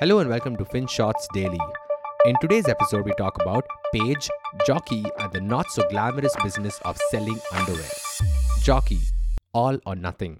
Hello and welcome to FinShots Daily. In today's episode, we talk about Page, Jockey, and the not so glamorous business of selling underwear. Jockey, all or nothing.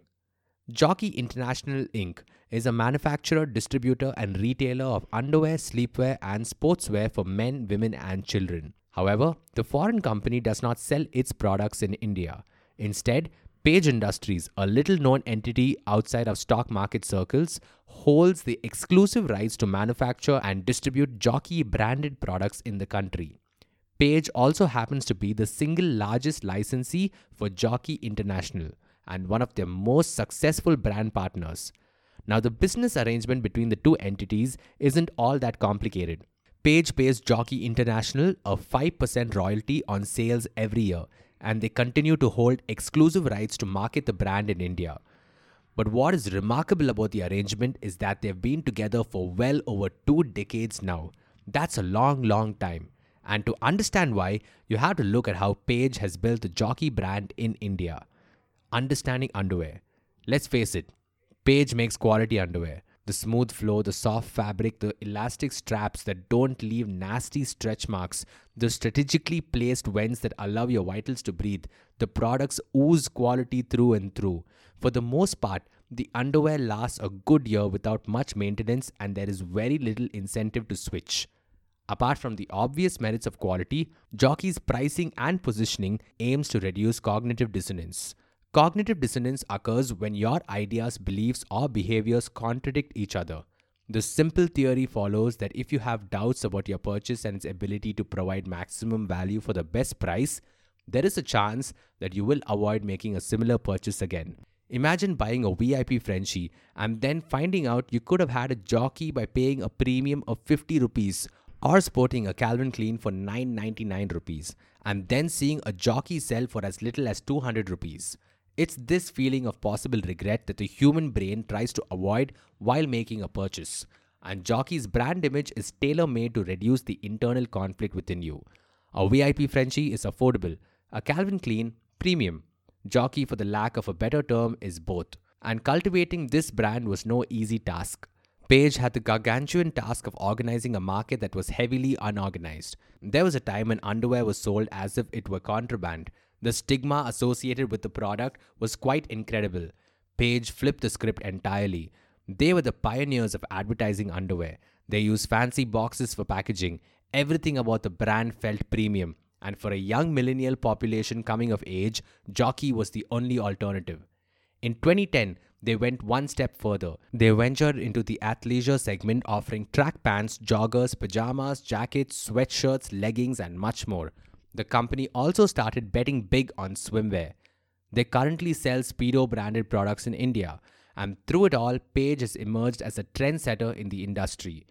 Jockey International Inc. is a manufacturer, distributor, and retailer of underwear, sleepwear, and sportswear for men, women, and children. However, the foreign company does not sell its products in India. Instead, Page Industries, a little known entity outside of stock market circles, holds the exclusive rights to manufacture and distribute Jockey branded products in the country. Page also happens to be the single largest licensee for Jockey International and one of their most successful brand partners. Now, the business arrangement between the two entities isn't all that complicated. Page pays Jockey International a 5% royalty on sales every year, and they continue to hold exclusive rights to market the brand in India. But what is remarkable about the arrangement is that they've been together for well over two decades now. That's a long, long time. And to understand why, you have to look at how Page has built the jockey brand in India. Understanding underwear. Let's face it, Page makes quality underwear. The smooth flow, the soft fabric, the elastic straps that don't leave nasty stretch marks, the strategically placed vents that allow your vitals to breathe. The products ooze quality through and through. For the most part, the underwear lasts a good year without much maintenance and there is very little incentive to switch. Apart from the obvious merits of quality, Jockey's pricing and positioning aims to reduce cognitive dissonance. Cognitive dissonance occurs when your ideas, beliefs, or behaviors contradict each other. The simple theory follows that if you have doubts about your purchase and its ability to provide maximum value for the best price, there is a chance that you will avoid making a similar purchase again. Imagine buying a VIP Frenchie and then finding out you could have had a jockey by paying a premium of 50 rupees or sporting a Calvin Klein for 999 rupees and then seeing a jockey sell for as little as 200 rupees. It's this feeling of possible regret that the human brain tries to avoid while making a purchase. And Jockey's brand image is tailor made to reduce the internal conflict within you. A VIP Frenchie is affordable, a Calvin Klein, premium. Jockey, for the lack of a better term, is both. And cultivating this brand was no easy task. Page had the gargantuan task of organizing a market that was heavily unorganized. There was a time when underwear was sold as if it were contraband, the stigma associated with the product was quite incredible. Page flipped the script entirely. They were the pioneers of advertising underwear. They used fancy boxes for packaging. Everything about the brand felt premium. And for a young millennial population coming of age, Jockey was the only alternative. In 2010, they went one step further. They ventured into the athleisure segment, offering track pants, joggers, pajamas, jackets, sweatshirts, leggings, and much more. The company also started betting big on swimwear. They currently sell Speedo branded products in India, and through it all, Page has emerged as a trendsetter in the industry.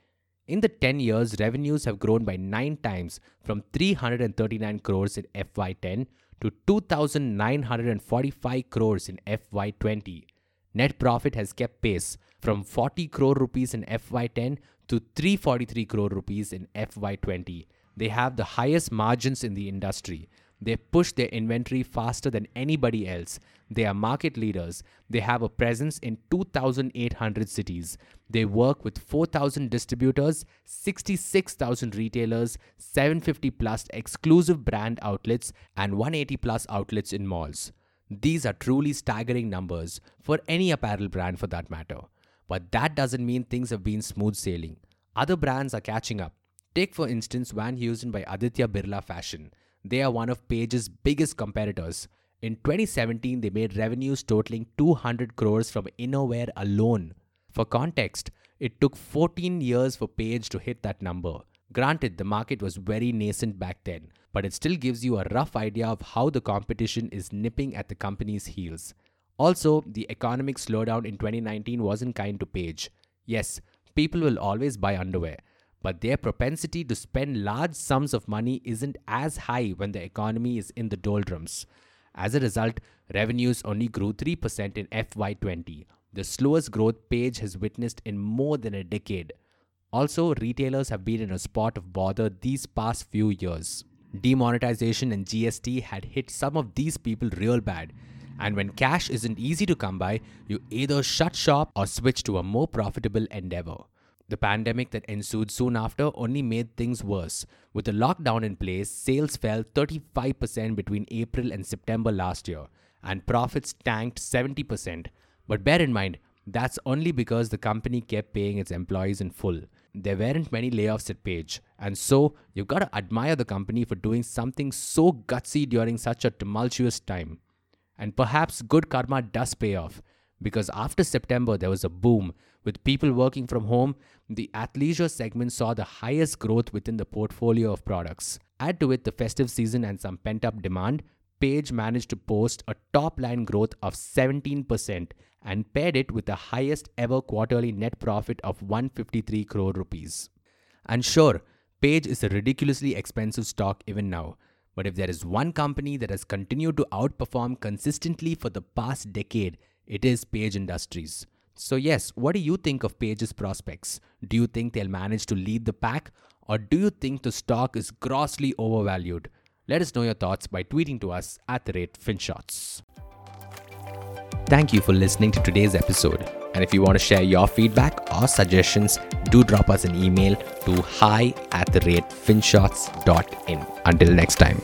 In the 10 years, revenues have grown by 9 times from 339 crores in FY10 to 2945 crores in FY20. Net profit has kept pace from 40 crore rupees in FY10 to 343 crore rupees in FY20 they have the highest margins in the industry. They push their inventory faster than anybody else. They are market leaders. They have a presence in 2,800 cities. They work with 4,000 distributors, 66,000 retailers, 750 plus exclusive brand outlets, and 180 plus outlets in malls. These are truly staggering numbers for any apparel brand for that matter. But that doesn't mean things have been smooth sailing. Other brands are catching up. Take for instance Van Heusen by Aditya Birla Fashion. They are one of Page's biggest competitors. In 2017, they made revenues totaling 200 crores from innerwear alone. For context, it took 14 years for Page to hit that number. Granted, the market was very nascent back then, but it still gives you a rough idea of how the competition is nipping at the company's heels. Also, the economic slowdown in 2019 wasn't kind to Page. Yes, people will always buy underwear, but their propensity to spend large sums of money isn't as high when the economy is in the doldrums. As a result, revenues only grew 3% in FY20, the slowest growth Page has witnessed in more than a decade. Also, retailers have been in a spot of bother these past few years. Demonetization and GST had hit some of these people real bad, and when cash isn't easy to come by, you either shut shop or switch to a more profitable endeavor. The pandemic that ensued soon after only made things worse. With the lockdown in place, sales fell 35% between April and September last year, and profits tanked 70%. But bear in mind, that's only because the company kept paying its employees in full. There weren't many layoffs at Page, and so you've got to admire the company for doing something so gutsy during such a tumultuous time. And perhaps good karma does pay off, because after September there was a boom. With people working from home, the athleisure segment saw the highest growth within the portfolio of products. Add to it the festive season and some pent up demand, Page managed to post a top line growth of 17% and paired it with the highest ever quarterly net profit of 153 crore rupees. And sure, Page is a ridiculously expensive stock even now. But if there is one company that has continued to outperform consistently for the past decade, it is Page Industries. So, yes, what do you think of Page's prospects? Do you think they'll manage to lead the pack? Or do you think the stock is grossly overvalued? Let us know your thoughts by tweeting to us at the rate FinShots. Thank you for listening to today's episode. And if you want to share your feedback or suggestions, do drop us an email to hi at the rate finshots.in. Until next time.